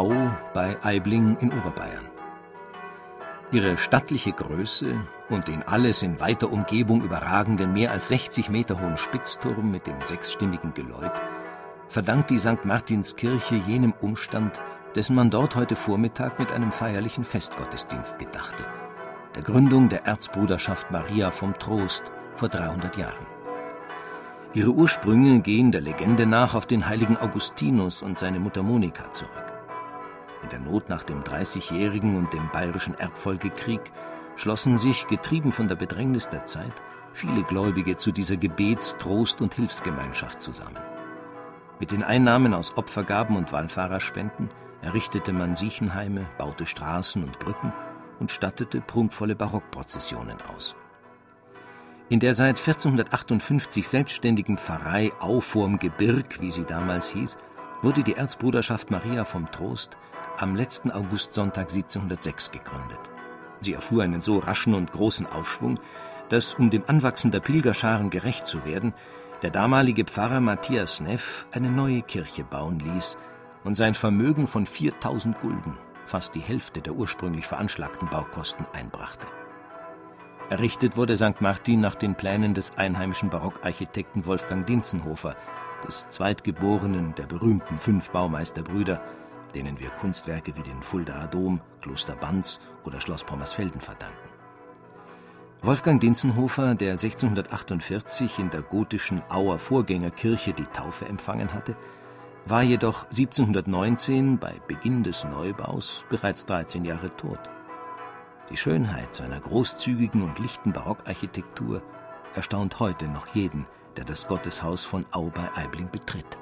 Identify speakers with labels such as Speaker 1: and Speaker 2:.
Speaker 1: Au bei Aibling in Oberbayern. Ihre stattliche Größe und den alles in weiter Umgebung überragenden mehr als 60 Meter hohen Spitzturm mit dem sechsstimmigen Geläut verdankt die St. Martinskirche jenem Umstand, dessen man dort heute Vormittag mit einem feierlichen Festgottesdienst gedachte, der Gründung der Erzbruderschaft Maria vom Trost vor 300 Jahren. Ihre Ursprünge gehen der Legende nach auf den heiligen Augustinus und seine Mutter Monika zurück. In der Not nach dem Dreißigjährigen und dem Bayerischen Erbfolgekrieg schlossen sich, getrieben von der Bedrängnis der Zeit, viele Gläubige zu dieser Gebets-, Trost- und Hilfsgemeinschaft zusammen. Mit den Einnahmen aus Opfergaben und Wallfahrerspenden errichtete man Siechenheime, baute Straßen und Brücken und stattete prunkvolle Barockprozessionen aus. In der seit 1458 selbstständigen Pfarrei Au Gebirg, wie sie damals hieß, wurde die Erzbruderschaft Maria vom Trost am letzten Augustsonntag 1706 gegründet. Sie erfuhr einen so raschen und großen Aufschwung, dass, um dem Anwachsen der Pilgerscharen gerecht zu werden, der damalige Pfarrer Matthias Neff eine neue Kirche bauen ließ und sein Vermögen von 4000 Gulden, fast die Hälfte der ursprünglich veranschlagten Baukosten, einbrachte. Errichtet wurde St. Martin nach den Plänen des einheimischen Barockarchitekten Wolfgang Dinzenhofer, des Zweitgeborenen der berühmten fünf Baumeisterbrüder, denen wir Kunstwerke wie den Fuldaer Dom, Kloster Banz oder Schloss Pommersfelden verdanken. Wolfgang Dinzenhofer, der 1648 in der gotischen Auer Vorgängerkirche die Taufe empfangen hatte, war jedoch 1719 bei Beginn des Neubaus bereits 13 Jahre tot. Die Schönheit seiner großzügigen und lichten Barockarchitektur erstaunt heute noch jeden, der das Gotteshaus von Au bei Aibling betritt.